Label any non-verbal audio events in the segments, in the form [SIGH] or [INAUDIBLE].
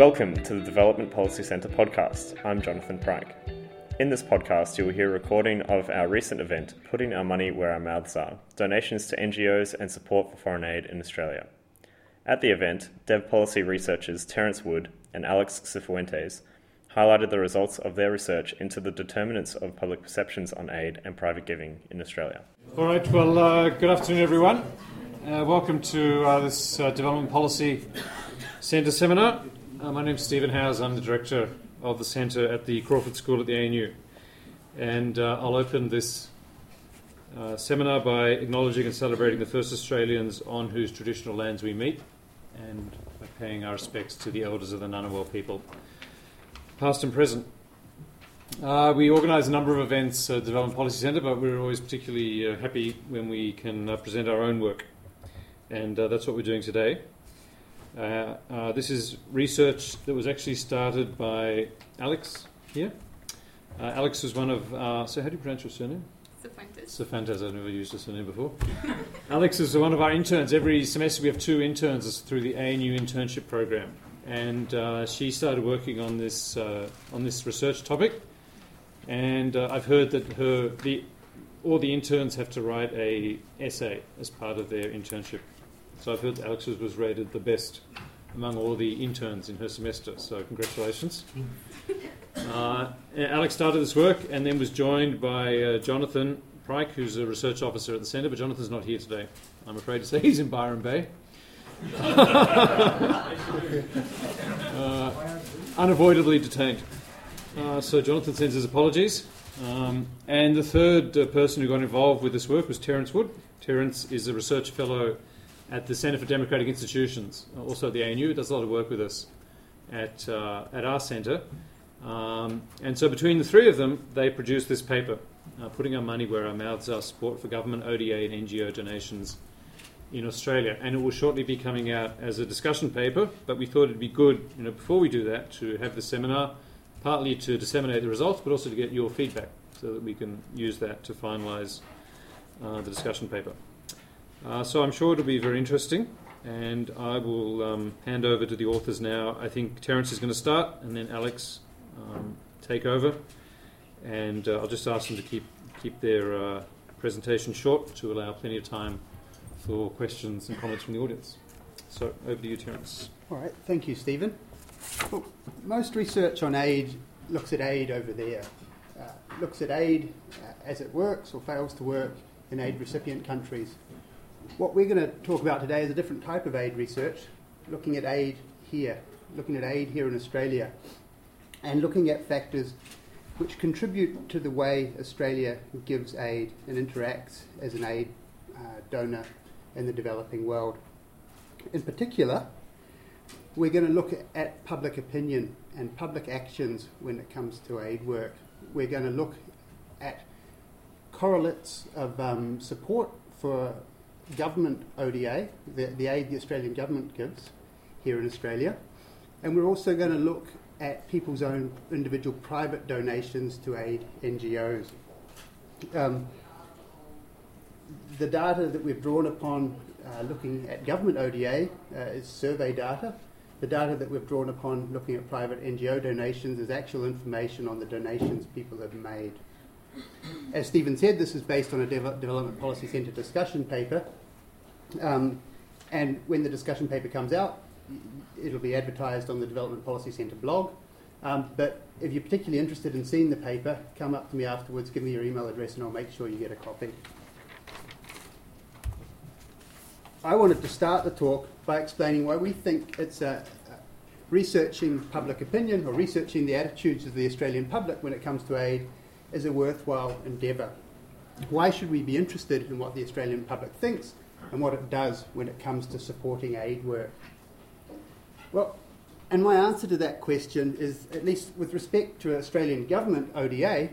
Welcome to the Development Policy Centre podcast. I'm Jonathan Pryke. In this podcast, you will hear a recording of our recent event, Putting Our Money Where Our Mouths Are donations to NGOs and support for foreign aid in Australia. At the event, Dev Policy researchers Terence Wood and Alex Cifuentes highlighted the results of their research into the determinants of public perceptions on aid and private giving in Australia. All right, well, uh, good afternoon, everyone. Uh, welcome to uh, this uh, Development Policy Centre seminar. Uh, my name is Stephen Howes. I'm the director of the centre at the Crawford School at the ANU. And uh, I'll open this uh, seminar by acknowledging and celebrating the first Australians on whose traditional lands we meet and by paying our respects to the elders of the Ngunnawal people, past and present. Uh, we organise a number of events at the Development Policy Centre, but we're always particularly uh, happy when we can uh, present our own work. And uh, that's what we're doing today. Uh, uh, this is research that was actually started by Alex here. Uh, Alex was one of, uh, so how do you pronounce your surname? Cifuentes. Cervantes, I've never used this surname before. [LAUGHS] Alex is one of our interns. Every semester we have two interns through the ANU internship program. And uh, she started working on this, uh, on this research topic. And uh, I've heard that her, the, all the interns have to write a essay as part of their internship. So I've heard Alex's was rated the best among all the interns in her semester. So congratulations. Uh, Alex started this work and then was joined by uh, Jonathan Pryke, who's a research officer at the centre, but Jonathan's not here today. I'm afraid to say he's in Byron Bay. uh, unavoidably detained. Uh, so Jonathan sends his apologies. Um, and the third uh, person who got involved with this work was Terence Wood. Terence is a research fellow at the Centre for Democratic Institutions, uh, also at the ANU. It does a lot of work with us at, uh, at our centre. Um, and so between the three of them, they produced this paper, uh, Putting Our Money Where Our Mouths Are, Support for Government, ODA and NGO Donations in Australia. And it will shortly be coming out as a discussion paper, but we thought it'd be good, you know, before we do that, to have the seminar, partly to disseminate the results, but also to get your feedback so that we can use that to finalise uh, the discussion paper. Uh, so I'm sure it'll be very interesting, and I will um, hand over to the authors now. I think Terence is going to start, and then Alex um, take over, and uh, I'll just ask them to keep keep their uh, presentation short to allow plenty of time for questions and comments from the audience. So over to you, Terence. All right, thank you, Stephen. Well, most research on aid looks at aid over there, uh, looks at aid uh, as it works or fails to work in aid recipient countries. What we're going to talk about today is a different type of aid research, looking at aid here, looking at aid here in Australia, and looking at factors which contribute to the way Australia gives aid and interacts as an aid uh, donor in the developing world. In particular, we're going to look at public opinion and public actions when it comes to aid work. We're going to look at correlates of um, support for government ODA, the, the aid the Australian government gives here in Australia. And we're also going to look at people's own individual private donations to aid NGOs. Um, the data that we've drawn upon uh, looking at government ODA uh, is survey data. The data that we've drawn upon looking at private NGO donations is actual information on the donations people have made. As Stephen said, this is based on a De- Development Policy Centre discussion paper. Um, and when the discussion paper comes out, it'll be advertised on the Development Policy Centre blog. Um, but if you're particularly interested in seeing the paper, come up to me afterwards, give me your email address, and I'll make sure you get a copy. I wanted to start the talk by explaining why we think it's researching public opinion or researching the attitudes of the Australian public when it comes to aid is a worthwhile endeavour. Why should we be interested in what the Australian public thinks and what it does when it comes to supporting aid work? Well, and my answer to that question is, at least with respect to Australian government ODA,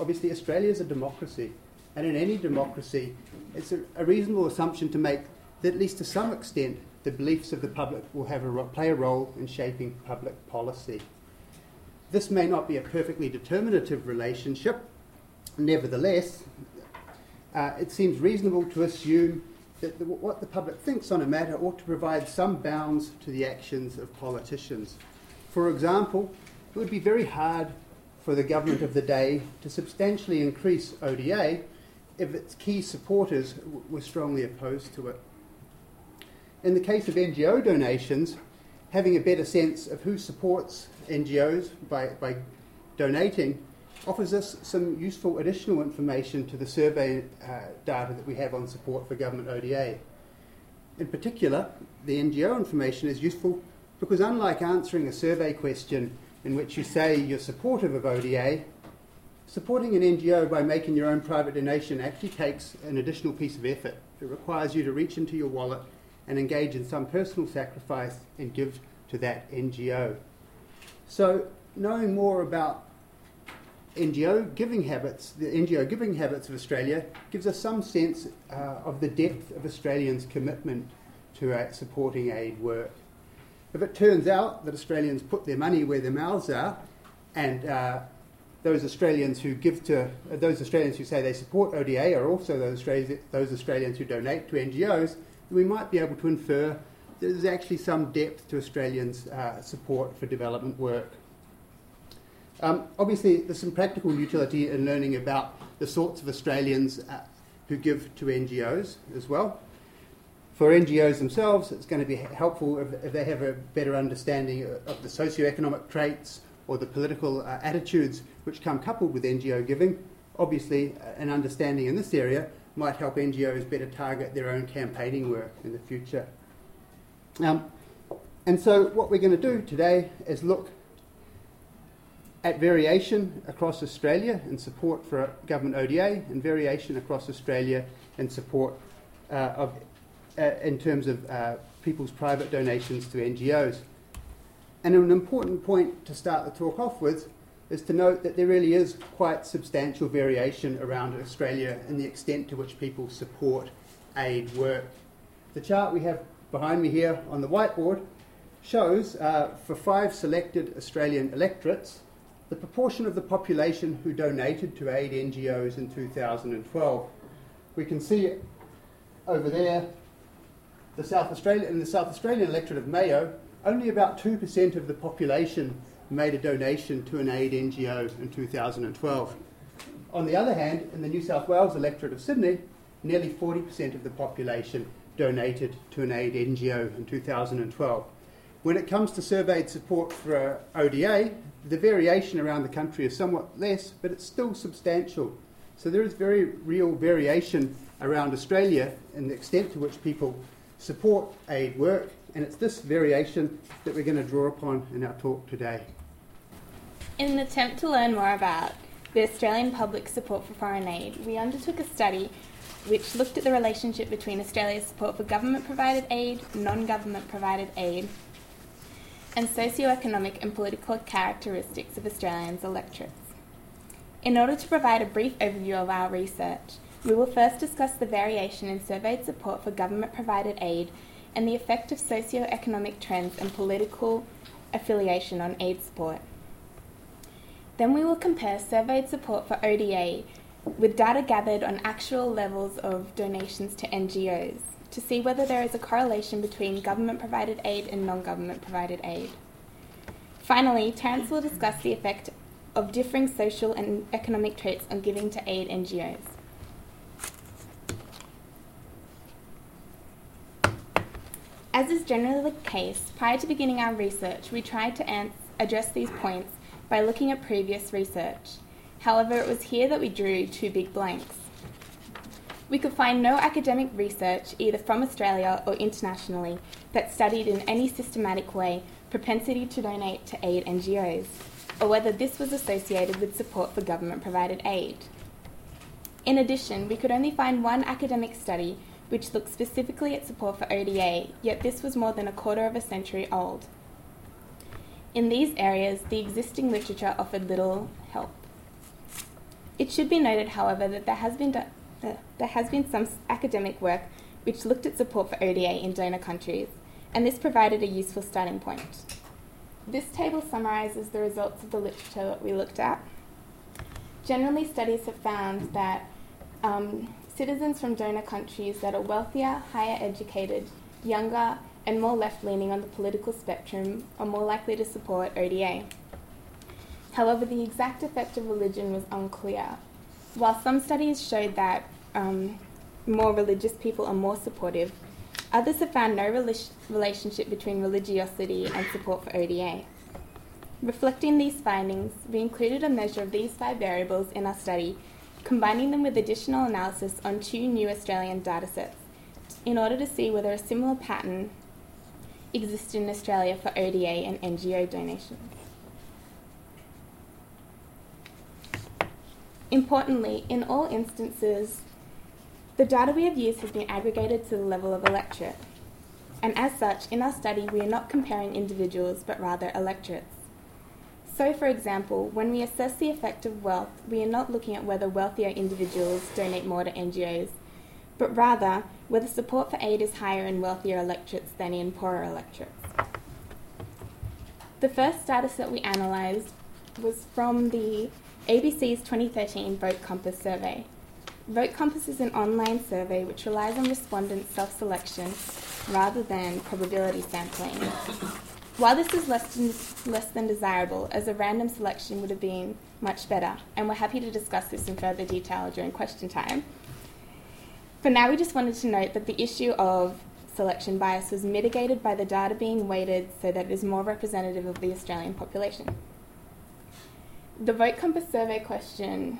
obviously Australia is a democracy. And in any democracy, it's a, a reasonable assumption to make that, at least to some extent, the beliefs of the public will have a, play a role in shaping public policy. This may not be a perfectly determinative relationship. Nevertheless, uh, it seems reasonable to assume that the, what the public thinks on a matter ought to provide some bounds to the actions of politicians. For example, it would be very hard for the government of the day to substantially increase ODA if its key supporters w- were strongly opposed to it. In the case of NGO donations, having a better sense of who supports NGOs by, by donating offers us some useful additional information to the survey uh, data that we have on support for government ODA. In particular, the NGO information is useful because, unlike answering a survey question in which you say you're supportive of ODA, supporting an NGO by making your own private donation actually takes an additional piece of effort. It requires you to reach into your wallet and engage in some personal sacrifice and give to that NGO. So, knowing more about NGO giving habits, the NGO giving habits of Australia, gives us some sense uh, of the depth of Australians' commitment to uh, supporting aid work. If it turns out that Australians put their money where their mouths are, and uh, those Australians who give to those Australians who say they support ODA are also those Australians, those Australians who donate to NGOs, we might be able to infer that there's actually some depth to Australians' uh, support for development work. Um, obviously, there's some practical utility in learning about the sorts of Australians uh, who give to NGOs as well. For NGOs themselves, it's going to be helpful if, if they have a better understanding of the socio-economic traits or the political uh, attitudes which come coupled with NGO giving. Obviously, an understanding in this area might help NGOs better target their own campaigning work in the future. Um, and so, what we're going to do today is look at variation across Australia in support for government ODA and variation across Australia in support uh, of, uh, in terms of uh, people's private donations to NGOs. And an important point to start the talk off with is to note that there really is quite substantial variation around Australia in the extent to which people support aid work. The chart we have behind me here on the whiteboard shows uh, for five selected Australian electorates the proportion of the population who donated to aid NGOs in 2012. We can see over there the South Australia in the South Australian electorate of Mayo, only about 2% of the population made a donation to an aid NGO in 2012. On the other hand, in the New South Wales electorate of Sydney, nearly 40% of the population donated to an aid NGO in 2012. When it comes to surveyed support for uh, ODA, the variation around the country is somewhat less, but it's still substantial. So there is very real variation around Australia in the extent to which people support aid work, and it's this variation that we're going to draw upon in our talk today. In an attempt to learn more about the Australian public support for foreign aid, we undertook a study which looked at the relationship between Australia's support for government provided aid, non government provided aid, and socio-economic and political characteristics of Australians' electorates. In order to provide a brief overview of our research, we will first discuss the variation in surveyed support for government provided aid and the effect of socio-economic trends and political affiliation on aid support. Then we will compare surveyed support for ODA with data gathered on actual levels of donations to NGOs to see whether there is a correlation between government provided aid and non government provided aid. Finally, Terence will discuss the effect of differing social and economic traits on giving to aid NGOs. As is generally the case, prior to beginning our research, we tried to ans- address these points by looking at previous research. However, it was here that we drew two big blanks. We could find no academic research, either from Australia or internationally, that studied in any systematic way propensity to donate to aid NGOs, or whether this was associated with support for government provided aid. In addition, we could only find one academic study which looked specifically at support for ODA, yet this was more than a quarter of a century old. In these areas, the existing literature offered little help. It should be noted, however, that there has been there has been some academic work which looked at support for ODA in donor countries, and this provided a useful starting point. This table summarises the results of the literature that we looked at. Generally, studies have found that um, citizens from donor countries that are wealthier, higher educated, younger, and more left leaning on the political spectrum are more likely to support ODA. However, the exact effect of religion was unclear. While some studies showed that um, more religious people are more supportive, others have found no rela- relationship between religiosity and support for ODA. Reflecting these findings, we included a measure of these five variables in our study, combining them with additional analysis on two new Australian datasets in order to see whether a similar pattern exists in Australia for ODA and NGO donations. Importantly, in all instances, the data we have used has been aggregated to the level of electorate. And as such, in our study, we are not comparing individuals but rather electorates. So, for example, when we assess the effect of wealth, we are not looking at whether wealthier individuals donate more to NGOs, but rather whether support for aid is higher in wealthier electorates than in poorer electorates. The first data dataset we analysed was from the ABC's 2013 Vote Compass survey. Vote Compass is an online survey which relies on respondent self selection rather than probability sampling. While this is less than, less than desirable, as a random selection would have been much better, and we're happy to discuss this in further detail during question time. For now, we just wanted to note that the issue of selection bias was mitigated by the data being weighted so that it is more representative of the Australian population. The Vote Compass survey question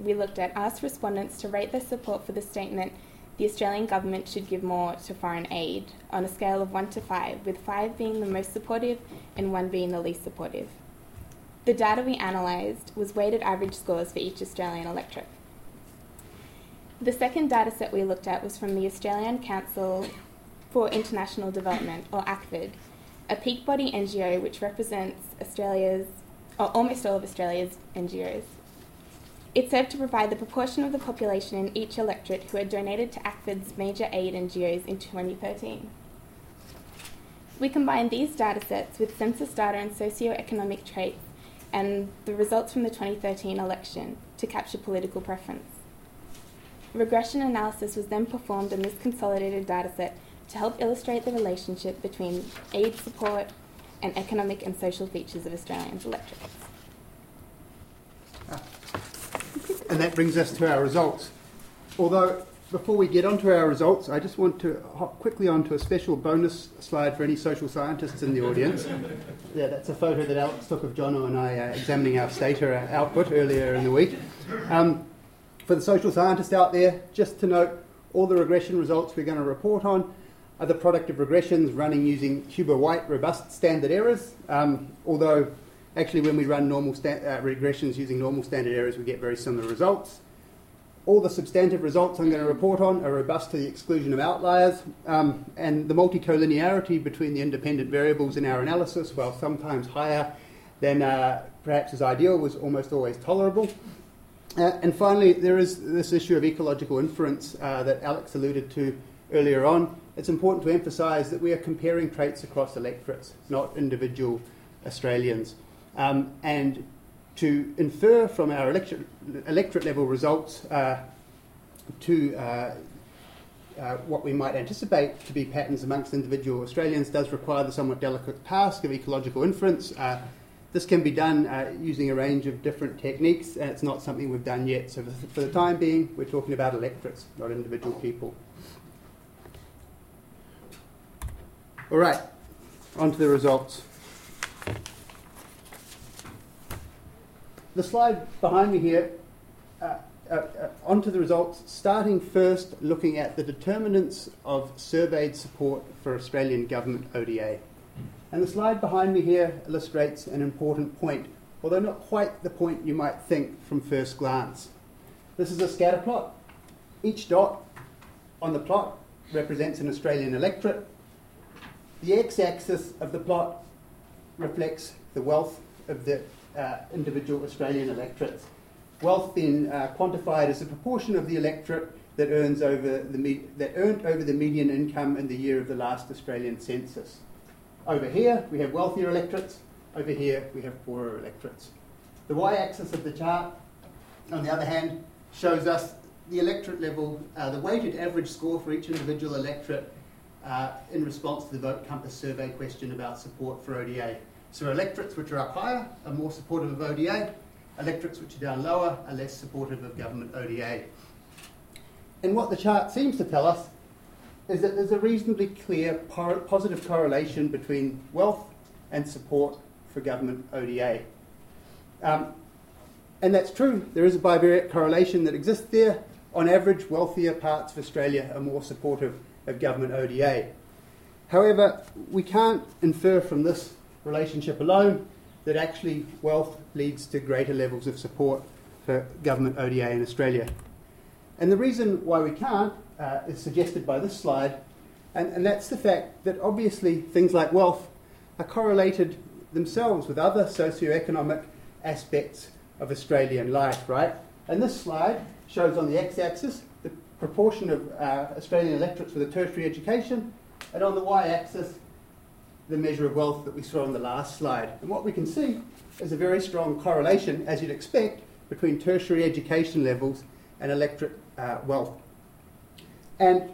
we looked at asked respondents to rate their support for the statement the Australian government should give more to foreign aid on a scale of 1 to 5, with 5 being the most supportive and 1 being the least supportive. The data we analysed was weighted average scores for each Australian electorate. The second data set we looked at was from the Australian Council for International Development, or ACFID, a peak body NGO which represents Australia's, almost all of Australia's NGOs. It served to provide the proportion of the population in each electorate who had donated to ACFID's major aid NGOs in 2013. We combined these datasets with census data and socio-economic traits and the results from the 2013 election to capture political preference. Regression analysis was then performed on this consolidated dataset to help illustrate the relationship between aid support and economic and social features of Australians' electorates. And that brings us to our results. Although, before we get onto our results, I just want to hop quickly onto a special bonus slide for any social scientists in the audience. [LAUGHS] Yeah, that's a photo that Alex took of Jono and I uh, examining our Stata output earlier in the week. Um, for the social scientists out there, just to note, all the regression results we're going to report on are the product of regressions running using Huber-White robust standard errors, um, although Actually, when we run normal sta- uh, regressions using normal standard errors, we get very similar results. All the substantive results I'm going to report on are robust to the exclusion of outliers, um, and the multicollinearity between the independent variables in our analysis, while sometimes higher than uh, perhaps is ideal, was almost always tolerable. Uh, and finally, there is this issue of ecological inference uh, that Alex alluded to earlier on. It's important to emphasise that we are comparing traits across electorates, not individual Australians. Um, and to infer from our electorate, electorate level results uh, to uh, uh, what we might anticipate to be patterns amongst individual Australians does require the somewhat delicate task of ecological inference. Uh, this can be done uh, using a range of different techniques, and it's not something we've done yet. So, for the time being, we're talking about electorates, not individual people. All right, on to the results. the slide behind me here, uh, uh, uh, onto the results, starting first looking at the determinants of surveyed support for Australian government ODA. And the slide behind me here illustrates an important point, although not quite the point you might think from first glance. This is a scatter plot. Each dot on the plot represents an Australian electorate. The x axis of the plot reflects the wealth of the uh, individual Australian electorates. Wealth being uh, quantified as a proportion of the electorate that earns over the me- that earned over the median income in the year of the last Australian census. Over here we have wealthier electorates. Over here we have poorer electorates. The y-axis of the chart, on the other hand, shows us the electorate level, uh, the weighted average score for each individual electorate uh, in response to the Vote Compass survey question about support for ODA. So electorates which are up higher are more supportive of ODA, electorates which are down lower are less supportive of government ODA. And what the chart seems to tell us is that there's a reasonably clear positive correlation between wealth and support for government ODA. Um, and that's true, there is a bivariate correlation that exists there. On average, wealthier parts of Australia are more supportive of government ODA. However, we can't infer from this relationship alone that actually wealth leads to greater levels of support for government ODA in Australia. And the reason why we can't uh, is suggested by this slide, and, and that's the fact that obviously things like wealth are correlated themselves with other socioeconomic aspects of Australian life, right? And this slide shows on the x axis proportion of uh, Australian electorates with a tertiary education, and on the y axis, the measure of wealth that we saw on the last slide. And what we can see is a very strong correlation, as you'd expect, between tertiary education levels and electorate uh, wealth. And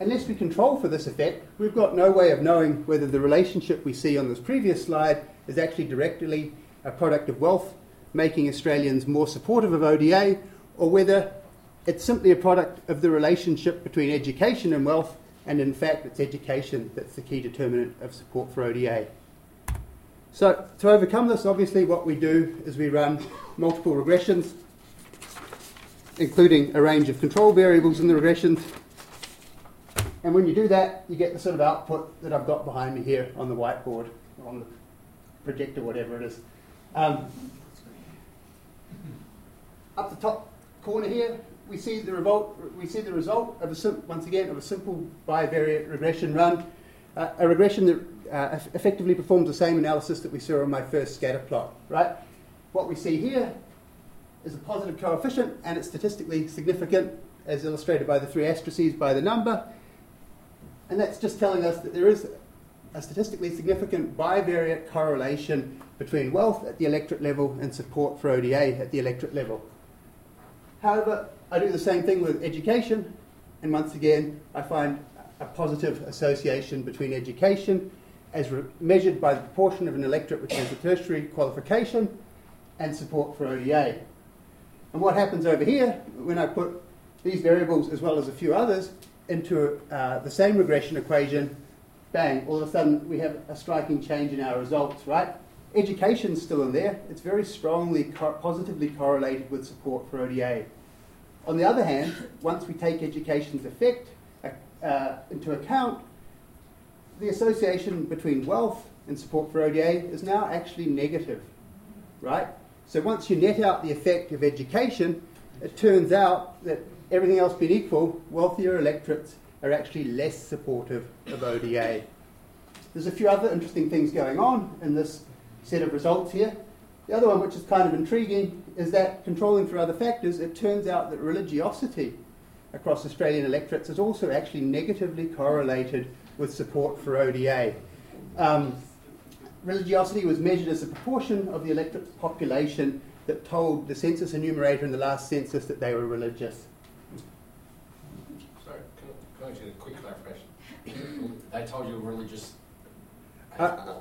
unless we control for this effect, we've got no way of knowing whether the relationship we see on this previous slide is actually directly a product of wealth making Australians more supportive of ODA, or whether it's simply a product of the relationship between education and wealth, and in fact, it's education that's the key determinant of support for ODA. So, to overcome this, obviously, what we do is we run multiple regressions, including a range of control variables in the regressions. And when you do that, you get the sort of output that I've got behind me here on the whiteboard, on the projector, whatever it is. Um, up the top corner here, we see the result. We see the result of a sim- once again of a simple bivariate regression run, uh, a regression that uh, effectively performs the same analysis that we saw on my first scatter plot. Right. What we see here is a positive coefficient, and it's statistically significant, as illustrated by the three asterisks by the number. And that's just telling us that there is a statistically significant bivariate correlation between wealth at the electorate level and support for ODA at the electorate level. However, I do the same thing with education, and once again, I find a positive association between education as re- measured by the proportion of an electorate which has a tertiary qualification and support for ODA. And what happens over here when I put these variables as well as a few others into uh, the same regression equation, bang, all of a sudden we have a striking change in our results, right? Education's still in there. It's very strongly co- positively correlated with support for ODA. On the other hand, once we take education's effect uh, uh, into account, the association between wealth and support for ODA is now actually negative, right? So once you net out the effect of education, it turns out that everything else being equal, wealthier electorates are actually less supportive of ODA. There's a few other interesting things going on in this set of results here. The other one, which is kind of intriguing, is that controlling for other factors, it turns out that religiosity across Australian electorates is also actually negatively correlated with support for ODA. Um, religiosity was measured as a proportion of the electorate population that told the census enumerator in the last census that they were religious. Sorry, can I, can I get a quick clarification? they told you religious. Uh,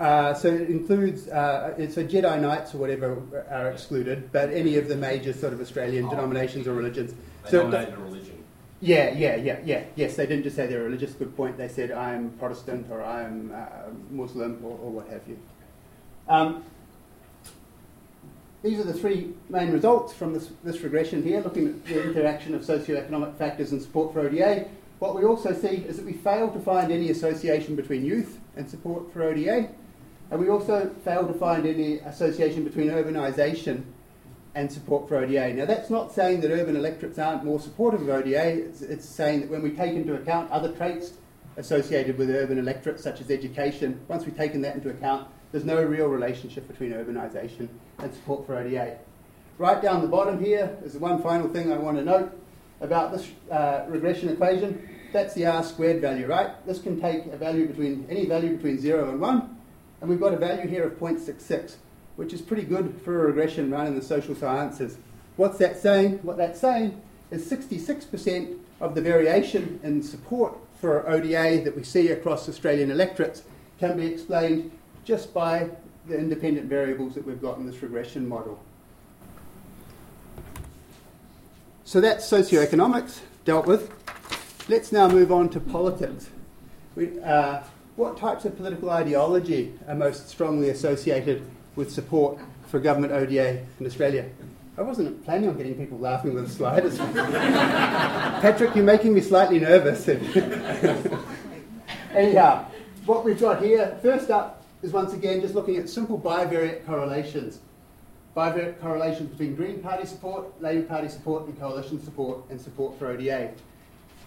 uh, so it includes, uh, so Jedi Knights or whatever are excluded, but any of the major sort of Australian oh. denominations or religions. They so a religion. Yeah, yeah, yeah, yeah. Yes, they didn't just say they're religious. Good point. They said I'm Protestant or I'm uh, Muslim or, or, what have you. Um, these are the three main results from this, this regression here, looking at the interaction of socioeconomic factors and support for ODA. What we also see is that we fail to find any association between youth and support for ODA. And we also fail to find any association between urbanisation and support for ODA. Now, that's not saying that urban electorates aren't more supportive of ODA, it's, it's, saying that when we take into account other traits associated with urban electorates, such as education, once we've taken that into account, there's no real relationship between urbanisation and support for ODA. Right down the bottom here is one final thing I want to note about this uh, regression equation. That's the R squared value, right? This can take a value between any value between 0 and 1 and we've got a value here of 0.66, which is pretty good for a regression run in the social sciences. What's that saying? What that's saying is 66% of the variation in support for ODA that we see across Australian electorates can be explained just by the independent variables that we've got in this regression model. So that's socioeconomics dealt with. Let's now move on to politics. We, uh, what types of political ideology are most strongly associated with support for government ODA in Australia? I wasn't planning on getting people laughing with the sliders. [LAUGHS] Patrick, you're making me slightly nervous. [LAUGHS] Anyhow, what we've got here, first up, is once again just looking at simple bivariate correlations. Bivariate correlations between Green Party support, Labor Party support, and coalition support, and support for ODA.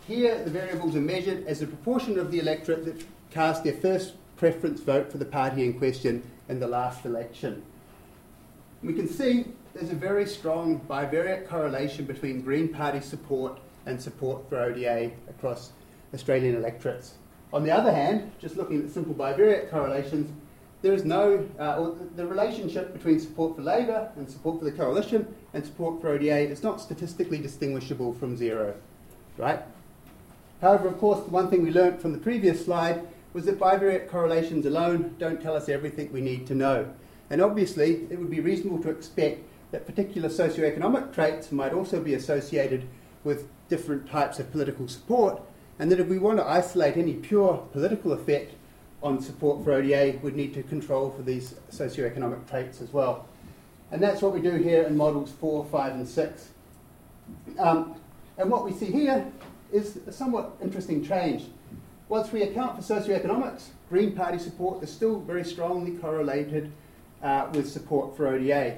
Here, the variables are measured as a proportion of the electorate that cast their first preference vote for the party in question in the last election. We can see there's a very strong bivariate correlation between Green Party support and support for ODA across Australian electorates. On the other hand, just looking at simple bivariate correlations, there is no, uh, or the relationship between support for Labor and support for the coalition and support for ODA is not statistically distinguishable from zero, right? However, of course, the one thing we learnt from the previous slide was that bivariate correlations alone don't tell us everything we need to know. And obviously, it would be reasonable to expect that particular socioeconomic traits might also be associated with different types of political support, and that if we want to isolate any pure political effect on support for ODA, we'd need to control for these socioeconomic traits as well. And that's what we do here in models 4, 5, and 6. Um, and what we see here is a somewhat interesting change. Once we account for socioeconomics, Green Party support is still very strongly correlated uh, with support for ODA.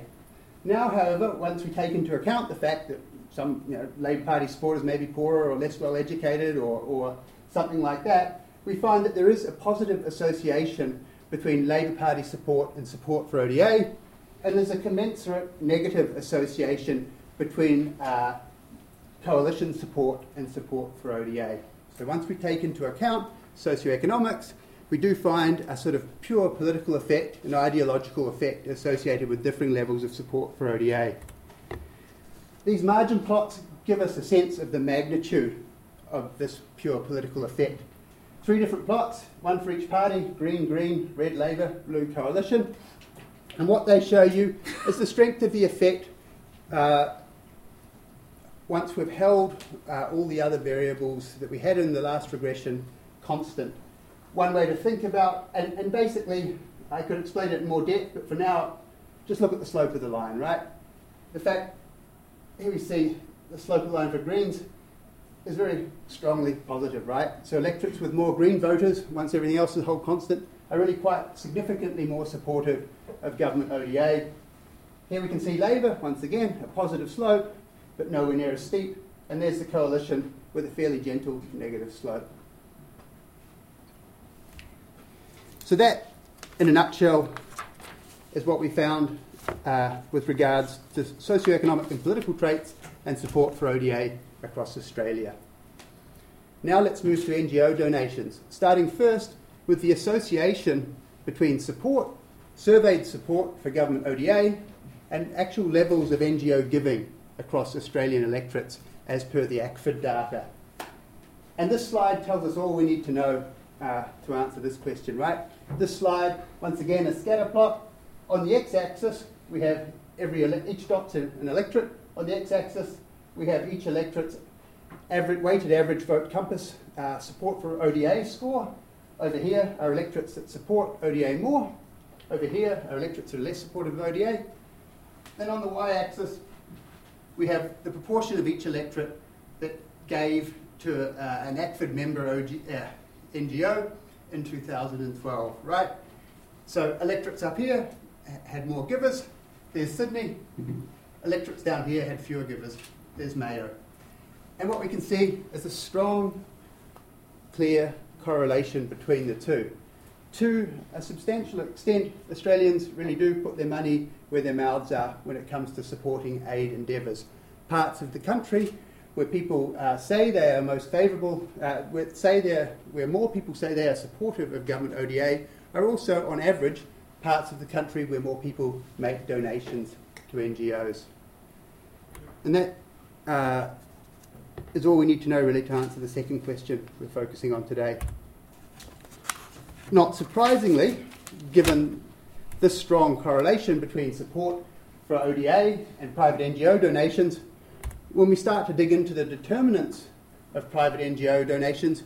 Now, however, once we take into account the fact that some you know, Labor Party supporters may be poorer or less well educated or, or something like that, we find that there is a positive association between Labor Party support and support for ODA, and there's a commensurate negative association between uh, coalition support and support for ODA. So once we take into account socioeconomics, we do find a sort of pure political effect, an ideological effect associated with differing levels of support for ODA. These margin plots give us a sense of the magnitude of this pure political effect. Three different plots, one for each party green, green, red Labor, blue coalition. And what they show you is the strength of the effect uh, once we've held uh, all the other variables that we had in the last regression constant one way to think about, and, and basically, I could explain it in more depth, but for now, just look at the slope of the line, right? The fact, here we see the slope of the line for Greens is very strongly positive, right? So electorates with more Green voters, once everything else is held constant, are really quite significantly more supportive of government ODA. Here we can see Labor, once again, a positive slope, but nowhere near as steep. And there's the coalition with a fairly gentle negative slope. So that, in a nutshell, is what we found uh, with regards to socioeconomic and political traits and support for ODA across Australia. Now let's move to NGO donations, starting first with the association between support, surveyed support for government ODA, and actual levels of NGO giving across Australian electorates as per the ACFID data. And this slide tells us all we need to know uh, to answer this question, right? This slide, once again, a scatter plot. On the x-axis, we have every ele- each dot's an electorate. On the x-axis, we have each electorate's average, weighted average vote compass uh, support for ODA score. Over here are electorates that support ODA more. Over here are electorates that are less supportive of ODA. Then on the y-axis, we have the proportion of each electorate that gave to uh, an ACFID member OG, uh, NGO in 2012, right? So electorates up here had more givers. There's Sydney. Electorates down here had fewer givers. There's Mayo. And what we can see is a strong, clear correlation between the two. To a substantial extent, Australians really do put their money where their mouths are when it comes to supporting aid endeavours. Parts of the country where people uh, say they are most favourable, uh, where, say they're, where more people say they are supportive of government ODA, are also, on average, parts of the country where more people make donations to NGOs. And that uh, is all we need to know really to answer the second question we're focusing on today. Not surprisingly, given this strong correlation between support for ODA and private NGO donations, when we start to dig into the determinants of private NGO donations,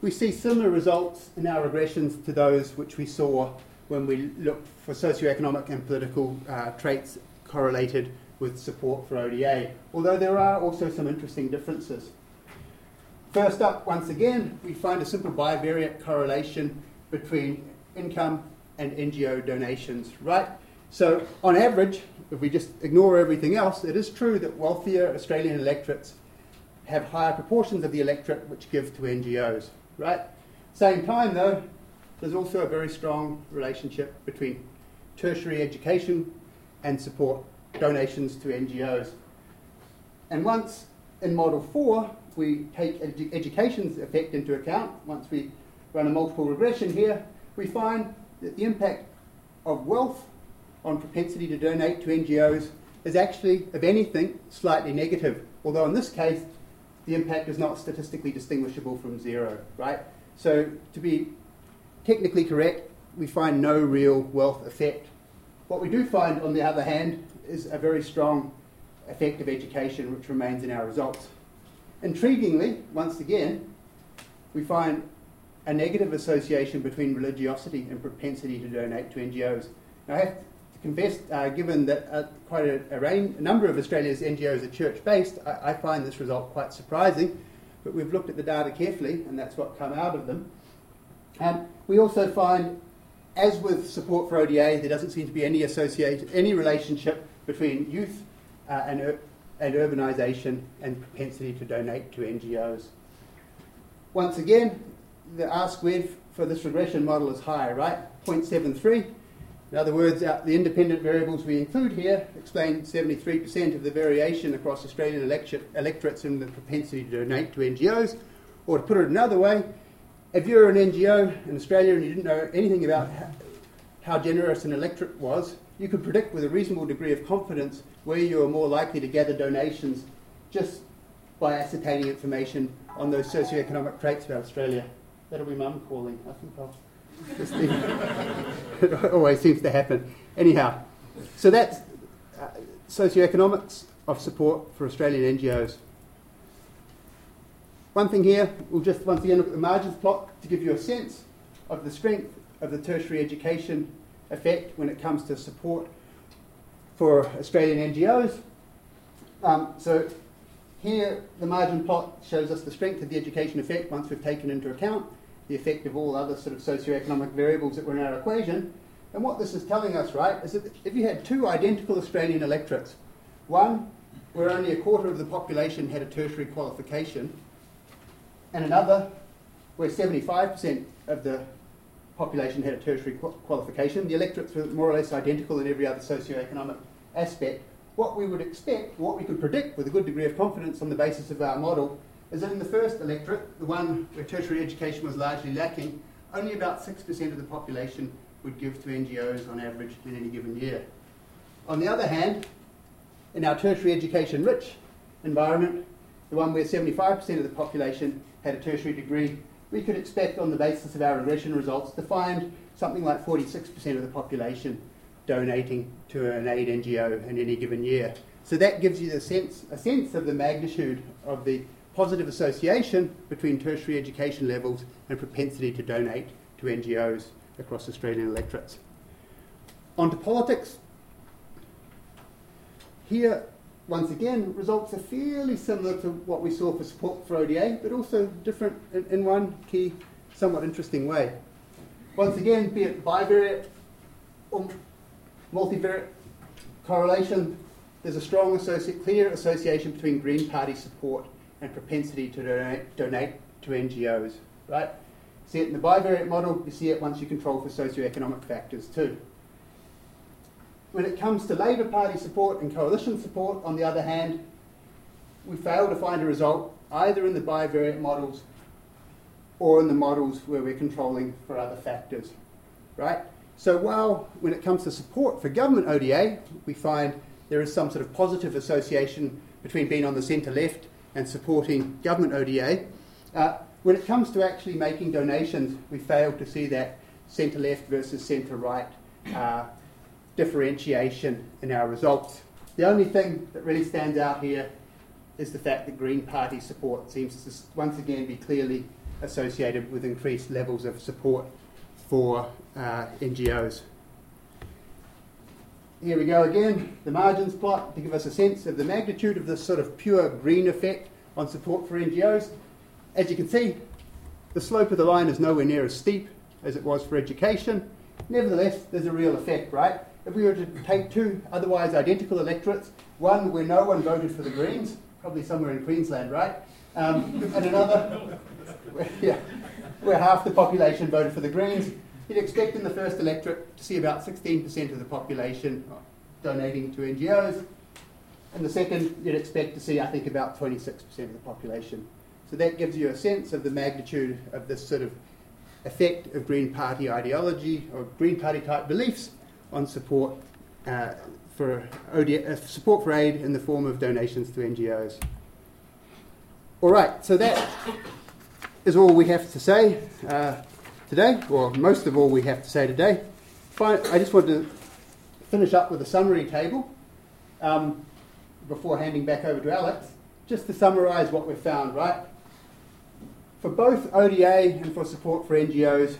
we see similar results in our regressions to those which we saw when we looked for socioeconomic and political uh, traits correlated with support for ODA, although there are also some interesting differences. First up, once again, we find a simple bivariate correlation between income and NGO donations, right? So, on average, if we just ignore everything else, it is true that wealthier Australian electorates have higher proportions of the electorate which give to NGOs, right? Same time, though, there's also a very strong relationship between tertiary education and support donations to NGOs. And once in Model 4, we take edu- education's effect into account, once we run a multiple regression here, we find that the impact of wealth on propensity to donate to NGOs is actually, if anything, slightly negative. Although in this case, the impact is not statistically distinguishable from zero, right? So to be technically correct, we find no real wealth effect. What we do find, on the other hand, is a very strong effect of education which remains in our results. Intriguingly, once again, we find a negative association between religiosity and propensity to donate to NGOs. Now, I have to confess, uh, given that uh, quite a, a, range, a, number of Australia's NGOs are church based, I, I, find this result quite surprising. But we've looked at the data carefully, and that's what come out of them. Um, we also find, as with support for ODA, there doesn't seem to be any associated, any relationship between youth uh, and, ur- and urbanisation and propensity to donate to NGOs. Once again, the R squared for this regression model is high, right? 0.73. In other words, uh, the independent variables we include here explain 73% of the variation across Australian electorates in the propensity to donate to NGOs. Or to put it another way, if you're an NGO in Australia and you didn't know anything about how generous an electorate was, you could predict with a reasonable degree of confidence where you are more likely to gather donations just by ascertaining information on those socioeconomic traits about Australia. That'll be mum calling. I think I'll [LAUGHS] just it always seems to happen. Anyhow, so that's uh, socioeconomics of support for Australian NGOs. One thing here, we'll just once again look at the margins plot to give you a sense of the strength of the tertiary education effect when it comes to support for Australian NGOs. Um, so here, the margin plot shows us the strength of the education effect once we've taken into account the effect of all other sort of socioeconomic variables that were in our equation. And what this is telling us, right, is that if you had two identical Australian electorates, one where only a quarter of the population had a tertiary qualification, and another where 75% of the population had a tertiary qualification, the electorates were more or less identical in every other socioeconomic aspect. What we would expect, what we could predict with a good degree of confidence on the basis of our model, is that in the first electorate, the one where tertiary education was largely lacking, only about 6% of the population would give to NGOs on average in any given year. On the other hand, in our tertiary education rich environment, the one where 75% of the population had a tertiary degree, we could expect on the basis of our regression results to find something like 46% of the population donating to an aid NGO in any given year. So that gives you the sense, a sense of the magnitude of the positive association between tertiary education levels and propensity to donate to NGOs across Australian electorates. On to politics. Here, once again, results are fairly similar to what we saw for support for ODA, but also different in, in one key, somewhat interesting way. Once again, be it bivariate or multivariate correlation, there's a strong, clear association between Green Party support and propensity to donate, donate to NGOs, right? See it in the bivariate model, you see it once you control for socioeconomic factors too. When it comes to Labor Party support and coalition support, on the other hand, we fail to find a result either in the bivariate models or in the models where we're controlling for other factors, right? So while when it comes to support for government ODA, we find there is some sort of positive association between being on the centre left and supporting government ODA. Uh, when it comes to actually making donations, we fail to see that centre left versus centre right uh, differentiation in our results. The only thing that really stands out here is the fact that Green Party support seems to once again be clearly associated with increased levels of support for uh, NGOs. Here we go again, the margins plot to give us a sense of the magnitude of this sort of pure green effect on support for NGOs. As you can see, the slope of the line is nowhere near as steep as it was for education. Nevertheless, there's a real effect, right? If we were to take two otherwise identical electorates, one where no one voted for the Greens, probably somewhere in Queensland, right? Um, and another [LAUGHS] where, yeah, where half the population voted for the Greens, you'd expect in the first electorate to see about 16% of the population donating to NGOs. In the second, you'd expect to see, I think, about 26% of the population. So that gives you a sense of the magnitude of this sort of effect of Green Party ideology or Green Party type beliefs on support uh, for ODA, uh, support for aid in the form of donations to NGOs. All right, so that is all we have to say uh, today, or most of all we have to say today. I just want to finish up with a summary table um, before handing back over to Alex, just to summarise what we've found, right? For both ODA and for support for NGOs,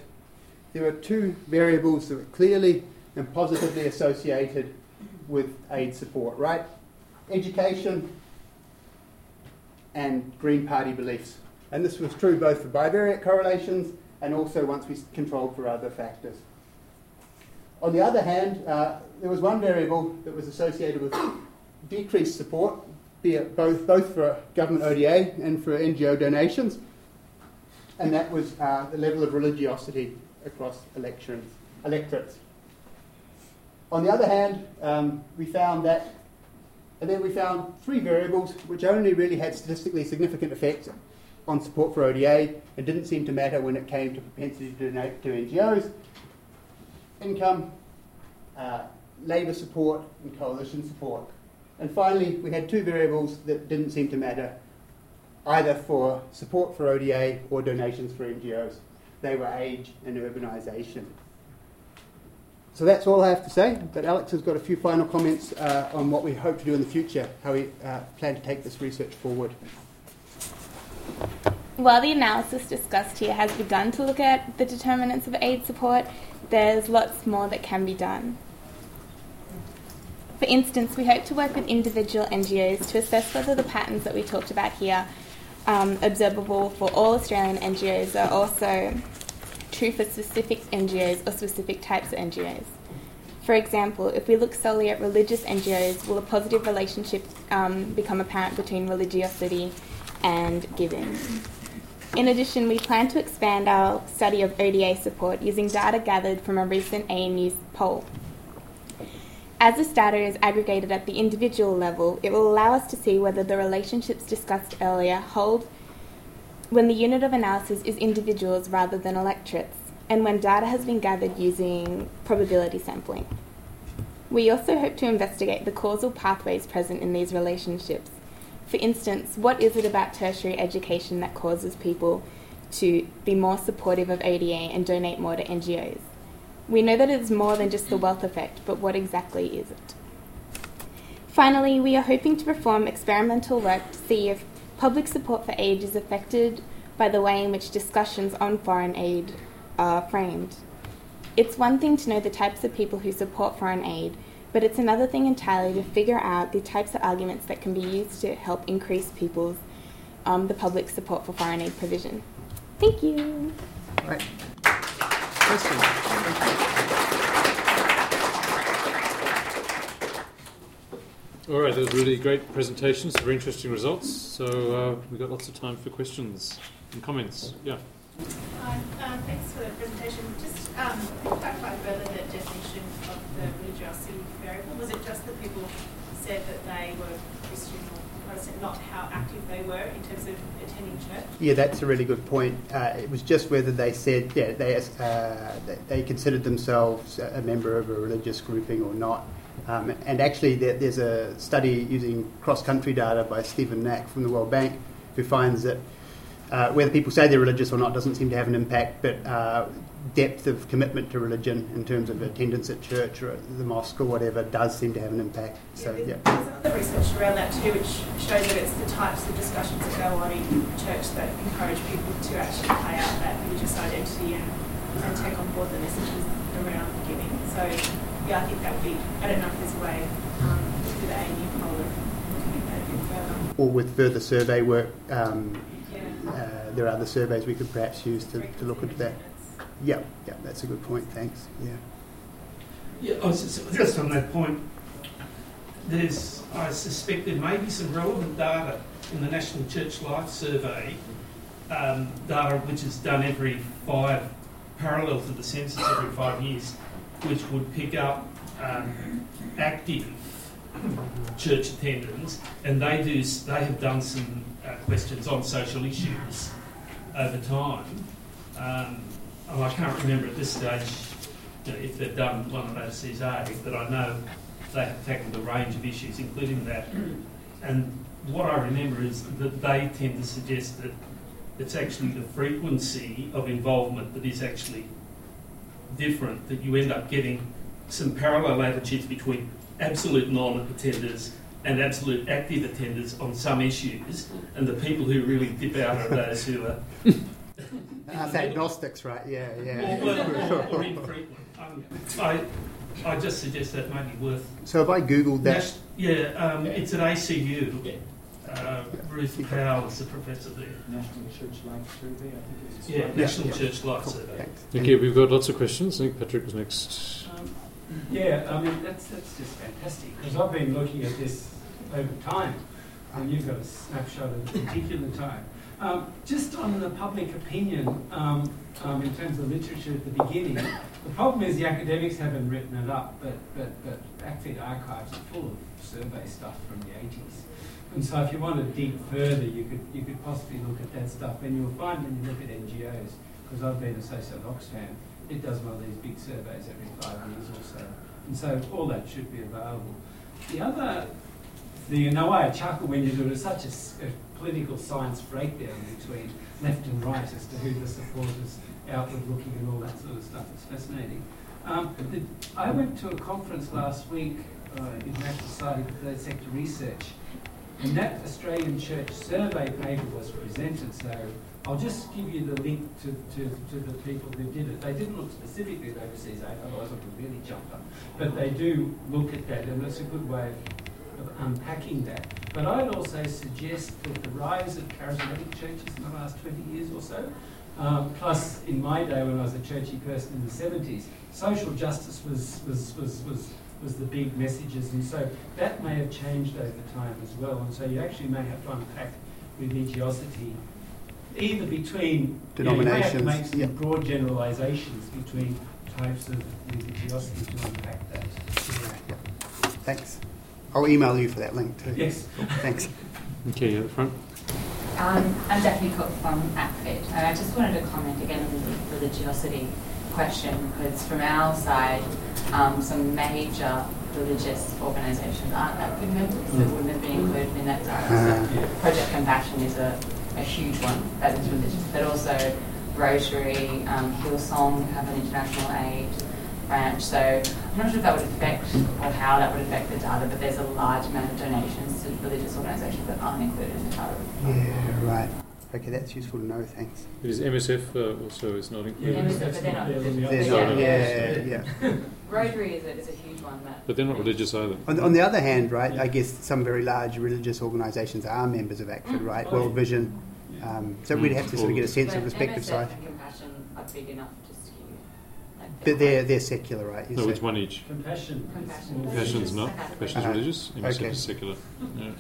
there are two variables that are clearly and positively associated with aid support, right? Education and Green Party beliefs. And this was true both for bivariate correlations and also once we controlled for other factors. On the other hand, uh, there was one variable that was associated with decreased support, be it both, both for government ODA and for NGO donations, and that was uh, the level of religiosity across elections, electorates. On the other hand, um, we found that, and then we found three variables which only really had statistically significant effects on support for ODA It didn't seem to matter when it came to propensity to donate to NGOs income, uh, Labor support, and coalition support. And finally, we had two variables that didn't seem to matter either for support for ODA or donations for NGOs. They were age and urbanisation. So that's all I have to say. But Alex has got a few final comments uh, on what we hope to do in the future, how we uh, plan to take this research forward. While the analysis discussed here has begun to look at the determinants of aid support, there's lots more that can be done. For instance, we hope to work with individual NGOs to assess whether the patterns that we talked about here, um, observable for all Australian NGOs, are also true for specific NGOs or specific types of NGOs. For example, if we look solely at religious NGOs, will a positive relationship um, become apparent between religiosity and giving? In addition, we plan to expand our study of ODA support using data gathered from a recent ANU poll. As this data is aggregated at the individual level, it will allow us to see whether the relationships discussed earlier hold when the unit of analysis is individuals rather than electorates, and when data has been gathered using probability sampling. We also hope to investigate the causal pathways present in these relationships. For instance, what is it about tertiary education that causes people to be more supportive of ODA and donate more to NGOs? We know that it is more than just the wealth effect, but what exactly is it? Finally, we are hoping to perform experimental work to see if Public support for aid is affected by the way in which discussions on foreign aid are framed. It's one thing to know the types of people who support foreign aid, but it's another thing entirely to figure out the types of arguments that can be used to help increase people's um, the public support for foreign aid provision. Thank you. Right. Questions? All right, those really great presentations, very interesting results. So uh, we've got lots of time for questions and comments. Yeah. Hi, um, thanks for the presentation. Just um, clarify further the definition of the religiosity variable. Was it just that people said that they were Christian or Protestant, not how active they were in terms of attending church? Yeah, that's a really good point. Uh, it was just whether they said, yeah, they, uh, they considered themselves a member of a religious grouping or not. Um, and actually, there, there's a study using cross-country data by Stephen Knack from the World Bank, who finds that uh, whether people say they're religious or not doesn't seem to have an impact, but uh, depth of commitment to religion in terms of attendance at church or at the mosque or whatever does seem to have an impact. So, there's, yeah. there's other research around that too, which shows that it's the types of discussions that go on in church that encourage people to actually play out that religious identity and, and take on board the messages around giving. So, yeah, I think that would be, I don't know if there's a way um, with the ANU poll of looking at that a bit further. Or with further survey work, um, Yeah. uh, there are other surveys we could perhaps use to, to look into that. Yeah, yeah, that's a good point. Thanks. Yeah. Yeah, just, just on that point, there's, I suspect there may be some relevant data in the National Church Life Survey, um, data which is done every five, parallel to the census every five years, which would pick up um, active church attendance, and they do, they have done some uh, questions on social issues over time. Um, and I can't remember at this stage you know, if they've done one of those CSA, but I know they have tackled a range of issues, including that. And what I remember is that they tend to suggest that it's actually the frequency of involvement that is actually different, that you end up getting some parallel attitudes between absolute non-attenders and absolute active attenders on some issues, and the people who really dip out are those who are Us agnostics, right? Yeah, or, yeah. well, or infrequent. Um, I, I just suggest that might be worth. So if I googled that, yeah, um, Yeah. it's at ACU. Yeah. Uh, Ruth Powell is the professor there. National Church Life Survey, I think it's. Yeah, National yeah. Church Life cool, Survey. thanks. Okay, we've got lots of questions. I think Patrick was next. Um, Yeah, I mean, that's, that's just fantastic, because I've been looking at this over time, and you've got a snapshot of a particular time. Um, just on the public opinion, um, um, in terms of literature at the beginning, the problem is the academics haven't written it up, but, but, but ACFID archives are full of survey stuff from the 80s. And so if you want to dig further, you could, you could possibly look at that stuff, and you'll find when you look at NGOs, because I've been a Social Oxfam, it does one of these big surveys every five years or so. And so all that should be available. The other thing, and I chuckle when you do it, it's such a, a political science breakdown between left and right as to who the supporters, outward looking and all that sort of stuff. It's fascinating. Um, the, I went to a conference last week uh, in National Society for Third Sector Research, and that Australian Church survey paper was presented. So I'll just give you the link to, to, to the people who did it. They didn't look specifically at overseas aid, otherwise I would really jump up. But they do look at that, and it's a good way of, of unpacking that. But I'd also suggest that the rise of charismatic churches in the last 20 years or so, um, plus in my day when I was a churchy person in the 70s, social justice was, was, was, was, was the big messages, and so that may have changed over time as well. And so you actually may have to unpack religiosity either between you know, you may have to make some yeah. broad generalisations between types of religiosity to unpack that. Yeah, yeah. Thanks. I'll email you for that link too. Yes. Thanks. Okay, at the front. Um, I'm Daphne Cook from ACFID, I just wanted to comment again on the religiosity question, because from our side, um, some major religious organisations aren't ACFID members, so wouldn't have been included in that data. So Project Compassion is a, a huge one that is religious, but also Rotary, um, Hillsong have an international aid branch. So I'm not sure if that would affect or how that would affect the data, but there's a large amount of donations to religious organisations that aren't included in the data. Yeah, right. Okay, that's useful to know. Thanks. It is MSF uh, also is not included. Yeah, but they're not- They're Yeah. not, yeah, yeah. [LAUGHS] Rotary is a, is a huge one that. But they're not religious either. On, on the other hand, right, I guess some very large religious organisations are members of ACFID, right? World Vision. Um, so we'd have to sort of get a sense of But respective MSF size. and Compassion are big enough to skew. like, But they're, they're secular, right? You No, say? it's one each. Compassion. Compassion. Compassion's not. Compassion's Uh-huh. religious. MSF Okay. is secular. Yeah.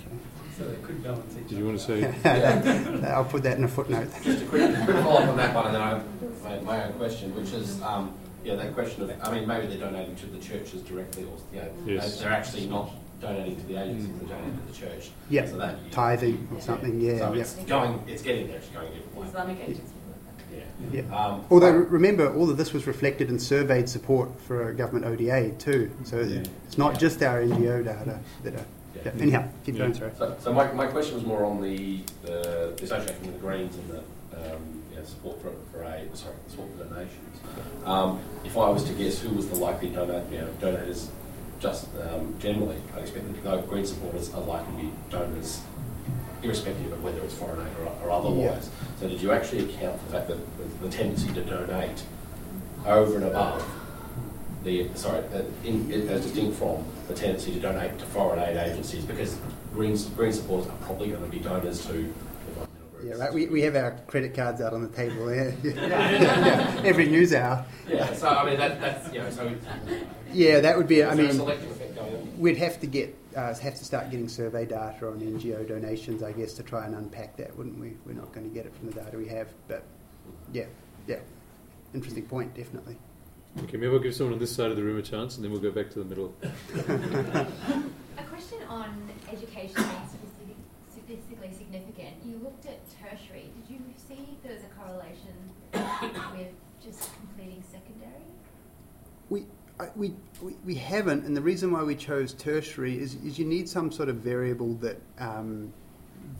So they could balance each Did you want to say? I'll put that in a footnote. Just a quick, quick follow-up on that one, and then I have my, my own question, which is, um, yeah, that question of, I mean, maybe they're donating to the churches directly, or, you know, Yes. they're actually not donating to the agency, they're donating to the church. Yeah, So that, tithing or something, yeah, so yeah. it's going, it's getting there, it's going a different way. Islamic agency. Yeah. Yeah. Um, Although I- remember, all of this was reflected in surveyed support for a government ODA too. So it's not Yeah. just our NGO data that are. Yeah. Yeah. Anyhow, keep Yeah. going, sorry. So, so my, my question was more on the, the, the association with the Greens and the um, you support for, for aid, sorry, support for donations. Um, if I was to guess who was the likely donor, you know, donors, just um, generally, I expect that the Green supporters are likely to be donors, irrespective of whether it's foreign aid or, or otherwise. So did you actually account for the fact that the, the tendency to donate over and above the sorry, uh, in, in, as distinct from the tendency to donate to foreign aid agencies, because Greens Green supporters are probably going to be donors to. Yeah, right. We, we have our credit cards out on the table there. [LAUGHS] Yeah. Every news hour. Yeah, so I mean that, that's you know so. Yeah, that would be. I is a mean, selective effect going on? we'd have to get uh, have to start getting survey data on NGO donations, I guess, to try and unpack that, wouldn't we? We're not going to get it from the data we have, but yeah, yeah, interesting point, definitely. Okay, maybe I'll give someone on this side of the room a chance, and then we'll go back to the middle. [LAUGHS] A question on education being statistically significant. You looked at tertiary. Did you see there was a correlation with just completing secondary? We, we, haven't, and the reason why we chose tertiary is, is you need some sort of variable that um,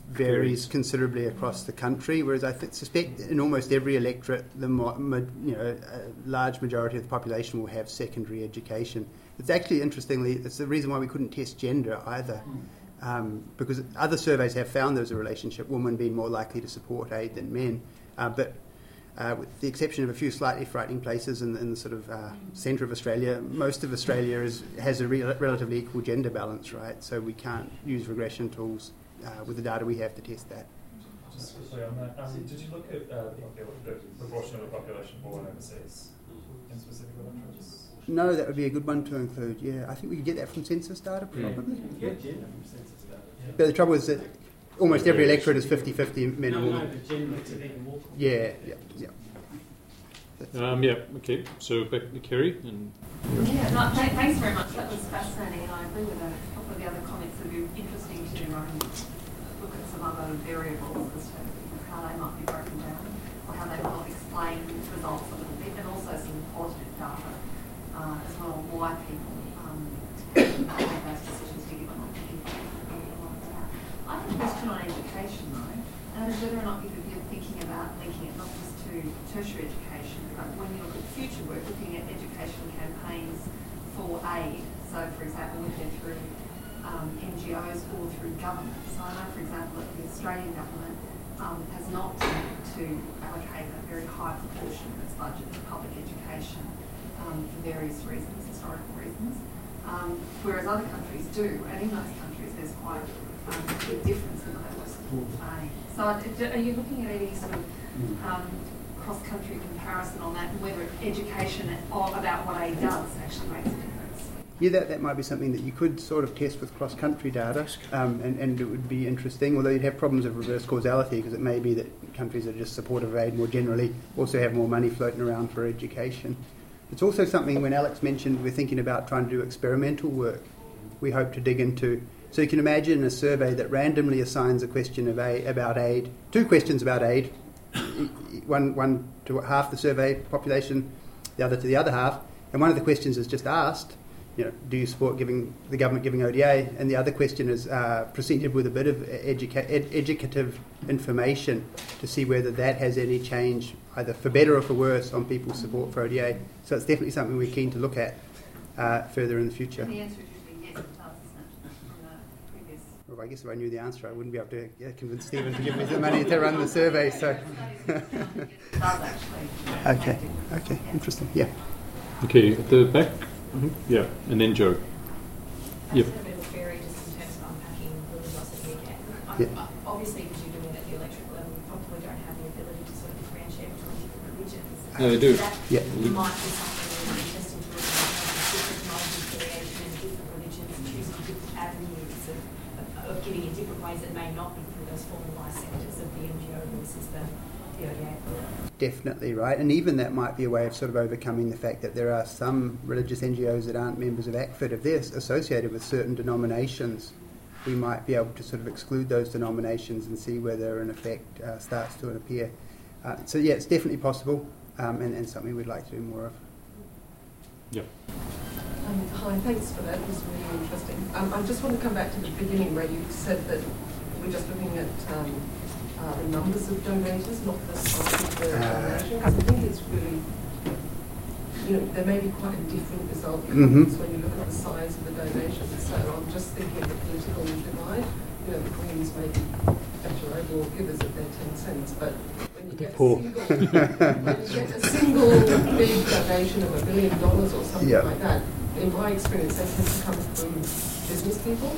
varies considerably across the country. Whereas I th- suspect in almost every electorate, the mo- you know a large majority of the population will have secondary education. It's actually interestingly, it's the reason why we couldn't test gender either. Um, because other surveys have found there's a relationship, women being more likely to support aid than men. Uh, but uh, with the exception of a few slightly frightening places in, in the sort of uh, centre of Australia, most of Australia is, has a re- relatively equal gender balance, right? So we can't use regression tools uh, with the data we have to test that. Just quickly on that, um, did you look at uh, the, the proportion of the population born overseas in specific electorates? No, that would be a good one to include. Yeah, I think we could get that from census data, Yeah. probably. Get gender from census data. But the trouble is that almost every electorate is 50-50 men No, and no, women. but gender makes it even more. Yeah, yeah, yeah. Um, yeah, okay, so back to Kerry. And Yeah, no, th- thanks very much. That was fascinating, and I agree with a couple of the other comments. It'd be interesting to um, look at some other variables as to how they might be broken down, or how they might explain results a little bit, and also some qualitative data uh, as well, why people um, make those decisions to give or not to give. something like that. I have a question on education though, and whether or not you could be thinking about linking it not just to tertiary education, but when you look at future work, looking at education campaigns for aid. So, for example, looking through um, NGOs or through government. So I know, for example, that the Australian government um, has not to allocate a very high proportion of its budget to public education um, for various reasons, historical reasons. Um, whereas other countries do, and in those countries there's quite um, a big difference in the level of support aid. So are you looking at any sort of um, cross-country comparison on that, and whether education about what aid does actually makes a difference? Yeah, that, that might be something that you could sort of test with cross country data, um, and, and it would be interesting, although you'd have problems of reverse causality because it may be that countries that are just supportive of aid more generally also have more money floating around for education. It's also something when Alex mentioned we're thinking about trying to do experimental work, we hope to dig into. So you can imagine a survey that randomly assigns a question of aid, about aid, two questions about aid, [COUGHS] one, one to half the survey population, the other to the other half, and one of the questions is just asked, you know, do you support giving the government giving ODA? And the other question is uh, proceeded with a bit of educa- ed- educative information to see whether that has any change, either for better or for worse, on people's support for ODA. So it's definitely something we're keen to look at uh, further in the future. And the answer is usually yes, it does, isn't it, from the previous Well, I guess if I knew the answer, I wouldn't be able to yeah, convince Stephen to give me the money to run the survey. So, It [LAUGHS] actually. okay, okay, interesting. Yeah. okay, at the back. Yeah, and then Joe. Yep. That's a bit of a theory just in terms of unpacking religiosity again. Um, Yeah. Obviously, because you're doing it at the electric level, you probably don't have the ability to sort of differentiate between different religions. No, they do. That Yeah. might be something that would be interesting to look at, in terms of different knowledge affiliation and different religions choosing different avenues of, of, of giving in different ways that may not be through those formalised sectors of the NGO versus the. Definitely right, and even that might be a way of sort of overcoming the fact that there are some religious NGOs that aren't members of ACFID. If they're associated with certain denominations, we might be able to sort of exclude those denominations and see whether an effect uh, starts to appear. Uh, so yeah, it's definitely possible, um, and, and something we'd like to do more of. Um, hi, thanks for that. It was really interesting. Um, I just want to come back to the beginning where you said that we're just looking at um, uh, the numbers of donators, not the size of the donation. Because I think it's really, you know, there may be quite a different result Mhm. when you look at the size of the donation. So I'm just thinking of the political divide. You know, the Greens may be better overall givers of their 10 cents, but a Poor. single, when you get a single big donation of a billion dollars or something Yeah. like that, in my experience, they tend to come from business people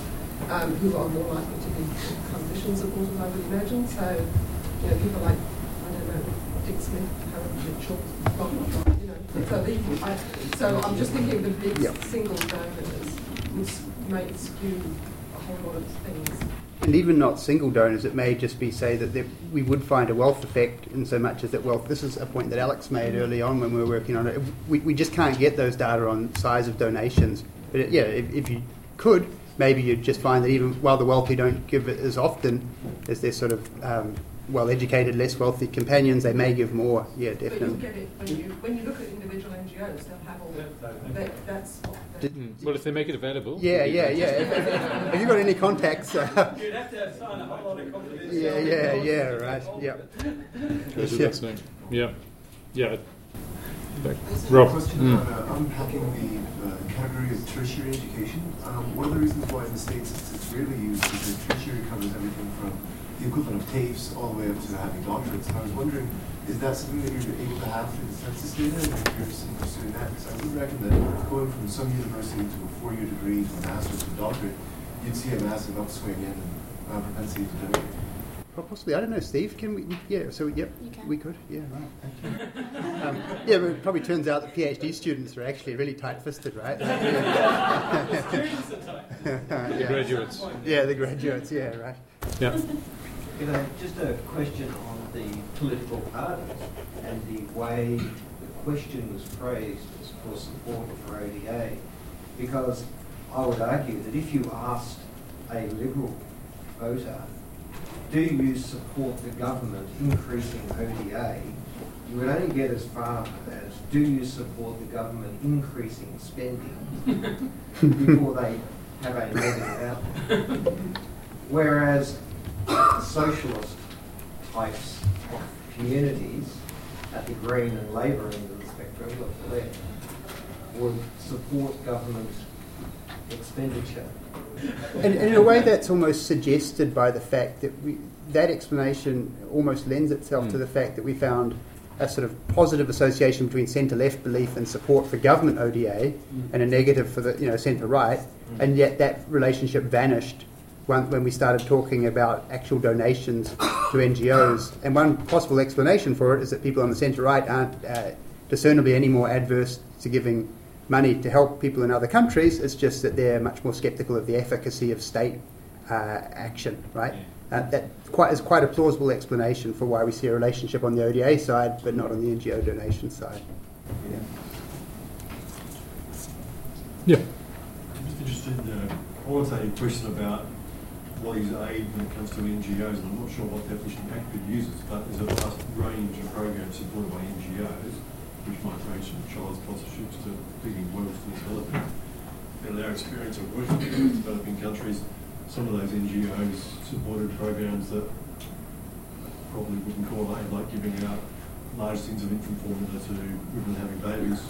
um, who are more likely to be coalition supporters, I would imagine. So, you know, people like, I don't know, Dick Smith, Harold Mitchell, blah, blah, blah, you know. So, the, I, so I'm just thinking the big Yeah. single donors s- may skew a whole lot of things. And even not single donors, it may just be say that there, we would find a wealth effect in so much as that wealth. This is a point that Alex made early on when we were working on it. We, we just can't get those data on size of donations. But it, yeah, if, if you could, maybe you'd just find that even while the wealthy don't give it as often as their sort of um, well educated, less wealthy companions, they may give more. Yeah, definitely. But you get it when you, when you look at individual NGOs, they'll have all that. That's what Did- Mm. Well, if they make it available. Yeah, yeah, yeah. If- if- Have you got any contacts? uh, You'd have to sign a whole lot of confidentiality. yeah, yeah, yeah, right. Yep. Yeah. without saying. Yeah. Yeah. Back. Just Rob. a question Mm. on uh, unpacking the uh, category of tertiary education. Um, one of the reasons why in the States it's, it's rarely used is that tertiary covers everything from the equivalent of TAFEs all the way up to having doctorates. And I was wondering, is that something that you're able to have through the census data and if you're interested in that? Because I would reckon that going from some university to a four-year degree to a master's to a doctorate, you'd see a massive upswing in uh, propensity to donate. Well, possibly. I don't know, Steve. Can we? we- Yeah. So yep, You can. we could. Yeah. Right. Thank you. um, yeah, but it probably turns out that PhD students are actually really tight-fisted, right? Students [LAUGHS] are tight. [LAUGHS] The yeah. graduates. Yeah, the graduates. Yeah, right. Yeah. You know, just a question on the political parties and the way the question was phrased as for support for ODA, because I would argue that if you asked a Liberal voter, do you support the government increasing ODA, you would only get as far as, do you support the government increasing spending? before they have a negative outcome. Whereas socialist types of communities at the Green and Labor end of the spectrum, of the left, would support government expenditure. And, and in a way, that's almost suggested by the fact that we, that explanation almost lends itself to Mm. the fact that we found a sort of positive association between centre-left belief and support for government ODA, and a negative for the you know centre-right, and yet that relationship vanished when, when we started talking about actual donations to NGOs. And one possible explanation for it is that people on the centre-right aren't uh, discernibly any more adverse to giving money to help people in other countries. It's just that they're much more sceptical of the efficacy of state uh, action, right? Uh, that quite is quite a plausible explanation for why we see a relationship on the ODA side, but not on the NGO donation side. Yeah. Yeah. I'm just interested in a qualitative question about what is aid when it comes to NGOs, and I'm not sure what definition ACFID uses, but there's a vast range of programs supported by NGOs, which might range from child sponsorships to feeding wells to the developing. And our experience of working with developing countries, some of those NGOs supported programs that probably wouldn't call aid, like giving out large things of infant formula to women having babies,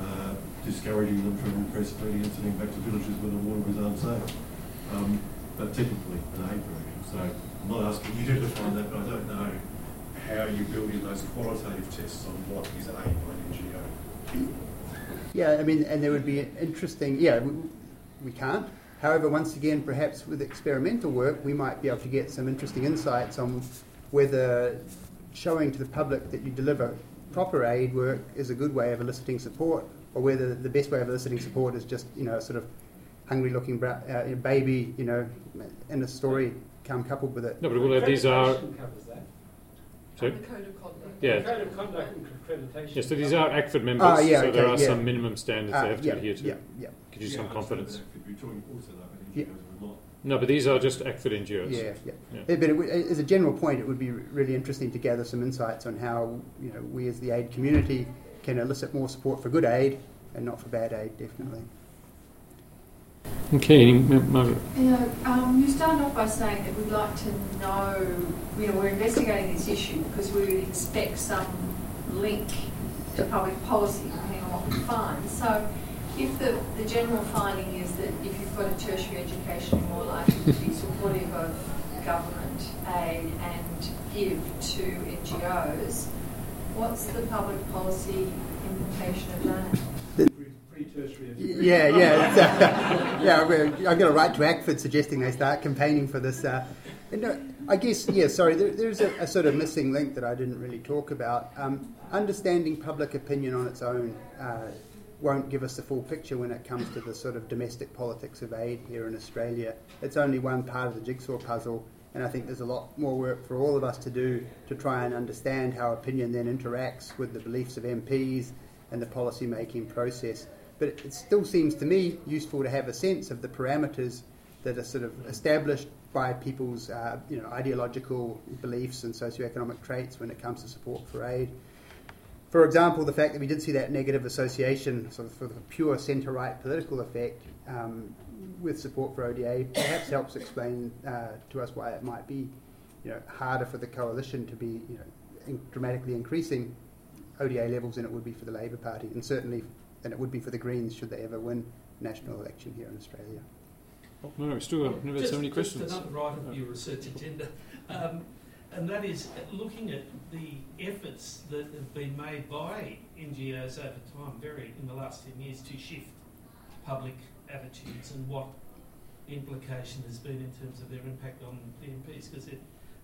uh, discouraging them from breastfeeding and sending back to villages where the water was unsafe. Um, but typically an aid program. So I'm not asking you to define that, but I don't know how you build in those qualitative tests on what is aid by an NGO. Yeah, I mean, and there would be an interesting. Yeah, we, we can't. However, once again, perhaps with experimental work, we might be able to get some interesting insights on whether showing to the public that you deliver proper aid work is a good way of eliciting support, or whether the best way of eliciting support is just you know sort of hungry-looking bra- uh, baby, you know, in a story come coupled with it. No, but well, these are. Accreditation covers The code of conduct. Yeah. Code of conduct and accreditation. Yeah, so these are ACFID members, Ah, yeah, so there are yeah. some minimum standards Ah, they have to yeah, adhere to. yeah, yeah. Gives you Yeah, some I confidence. that, but We're talking also though about Yeah. NGOs who are not No, but these are just ACFID NGOs. Yeah, yeah. Yeah. Yeah, But it, as a general point, it would be really interesting to gather some insights on how you know we as the aid community can elicit more support for good aid and not for bad aid. Definitely. Okay, any, Margaret? Yeah, um, you started off by saying that we'd like to know, you know, we're investigating this issue because we would expect some link to public policy depending on what we find. So if the, the general finding is that if you've got a tertiary education, you're more likely to be supportive of government aid and give to NGOs, what's the public policy implication of that? Pre-tertiary Yeah, yeah, [LAUGHS] it's, yeah. I've got a right to ACFID suggesting they start campaigning for this. Uh, uh, I guess, yeah. Sorry, there, there's a, a sort of missing link that I didn't really talk about. Um, understanding public opinion on its own uh, won't give us the full picture when it comes to the sort of domestic politics of aid here in Australia. It's only one part of the jigsaw puzzle, and I think there's a lot more work for all of us to do to try and understand how opinion then interacts with the beliefs of MPs and the policy making process. But it still seems to me useful to have a sense of the parameters that are sort of established by people's uh, you know, ideological beliefs and socioeconomic traits when it comes to support for aid. For example, the fact that we did see that negative association, sort of for the pure centre-right political effect, um, with support for ODA, perhaps helps explain uh, to us why it might be, you know, harder for the coalition to be, you know, in- dramatically increasing ODA levels than it would be for the Labor Party, and certainly than it would be for the Greens should they ever win national election here in Australia. No, we still got never just, so many just another item of your research agenda, um, and that is looking at the efforts that have been made by NGOs over time, very in the last ten years, to shift public attitudes and what implication there's been in terms of their impact on the MPs. Because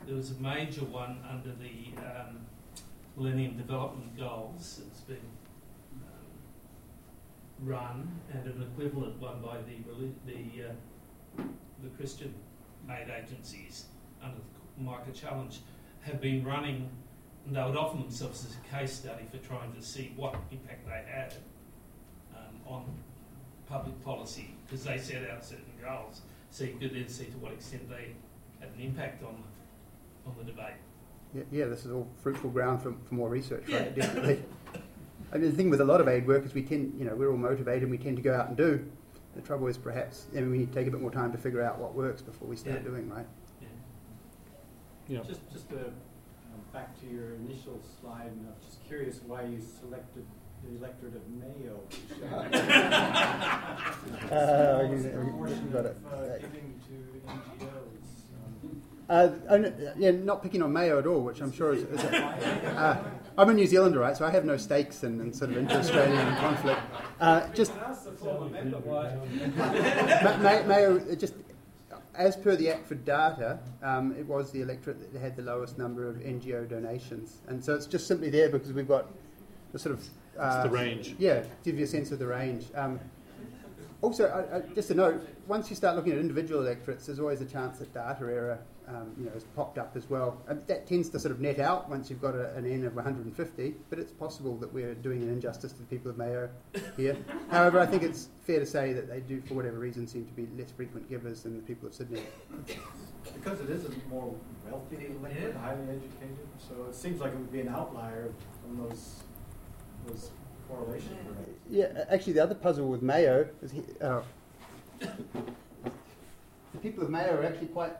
there was a major one under the um, Millennium Development Goals that's been run, and an equivalent one by the the uh, the Christian aid agencies under the Micah Challenge have been running, and they would offer themselves as a case study for trying to see what impact they had um, on public policy, because they set out certain goals, so you could then see to what extent they had an impact on the, on the debate. Yeah, yeah, this is all fruitful ground for, for more research, Yeah. Definitely. [LAUGHS] I mean, the thing with a lot of aid work is we tend, you know, we're all motivated and we tend to go out and do. The trouble is perhaps, I mean, we need to take a bit more time to figure out what works before we start Yeah. doing, right? Yeah. Just, just to, um, back to your initial slide, and I'm just curious why you selected the electorate of Mayo. [LAUGHS] [LAUGHS] to show. Uh, What's you- you proportion got of, it. uh, giving to NGOs? Uh, no, yeah, not picking on Mayo at all, which I'm sure is. is a, uh, I'm a New Zealander, right? So I have no stakes in, in sort of inter-Australian [LAUGHS] conflict. Uh, just Ask the former member why. Ma- Ma- Mayo, just as per the ACFID data, um, it was the electorate that had the lowest number of NGO donations, and so it's just simply there because we've got the sort of uh, the range. Yeah, give you a sense of the range. Um, also, I, I, just a note: once you start looking at individual electorates, there's always a chance that data error, um, you know, has popped up as well. And that tends to sort of net out once you've got a, an N of 150. But it's possible that we're doing an injustice to the people of Mayo here. [LAUGHS] However, I think it's fair to say that they do, for whatever reason, seem to be less frequent givers than the people of Sydney. Because it is a more wealthy electorate, highly educated, so it seems like it would be an outlier from those, those correlation rates. Yeah, actually, the other puzzle with Mayo is he, uh, [COUGHS] the people of Mayo are actually quite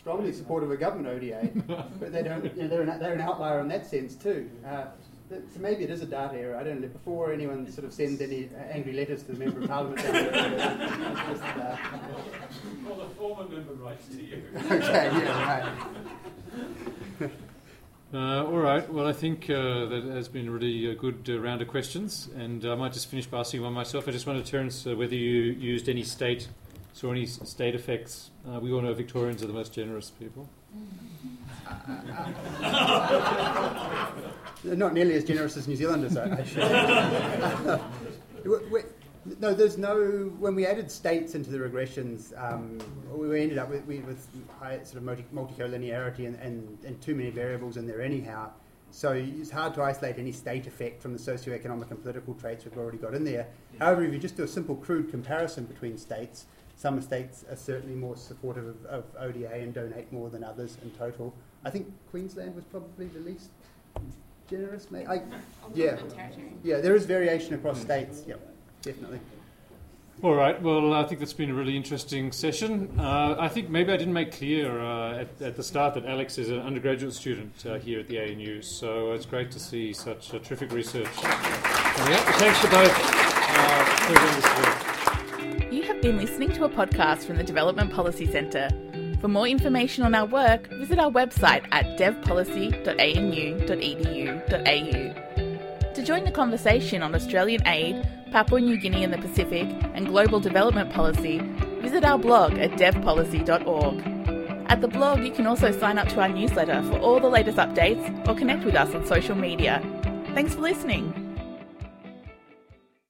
strongly supportive of government ODA, [LAUGHS] but they don't. You know, they're, an, they're an outlier in that sense too. Uh, so maybe it is a data error. I don't know. Before anyone sort of sends any uh, angry letters to the member of parliament, down there, just, uh, Well, the former member writes to you. [LAUGHS] okay, yeah, right. [LAUGHS] Uh, all right. Well, I think uh, that has been a really uh, good uh, round of questions, and I might just finish by asking one myself. I just wondered, Terence, uh, whether you used any state, saw any state effects. Uh, we all know Victorians are the most generous people. [LAUGHS] They're not nearly as generous as New Zealanders, I I should. We- we- no, there's no. When we added states into the regressions, um, we ended up with, we- with high sort of multi, multicollinearity and, and, and too many variables in there anyhow. So it's hard to isolate any state effect from the socioeconomic and political traits we've already got in there. However, if you just do a simple crude comparison between states, some states are certainly more supportive of, of ODA and donate more than others in total. I think Queensland was probably the least generous. Maybe. I, yeah, yeah. There is variation across states. Yep, definitely. All right. Well, I think that's been a really interesting session. Uh, I think maybe I didn't make clear uh, at, at, the start that Alex is an undergraduate student uh, here at the ANU, so it's great to see such terrific research coming up. Thanks to both uh, You have been listening to a podcast from the Development Policy Centre. For more information on our work, visit our website at devpolicy.anu.edu.au. To join the conversation on Australian aid, Papua New Guinea and the Pacific, and global development policy, visit our blog at devpolicy.org. At the blog, you can also sign up to our newsletter for all the latest updates or connect with us on social media. Thanks for listening.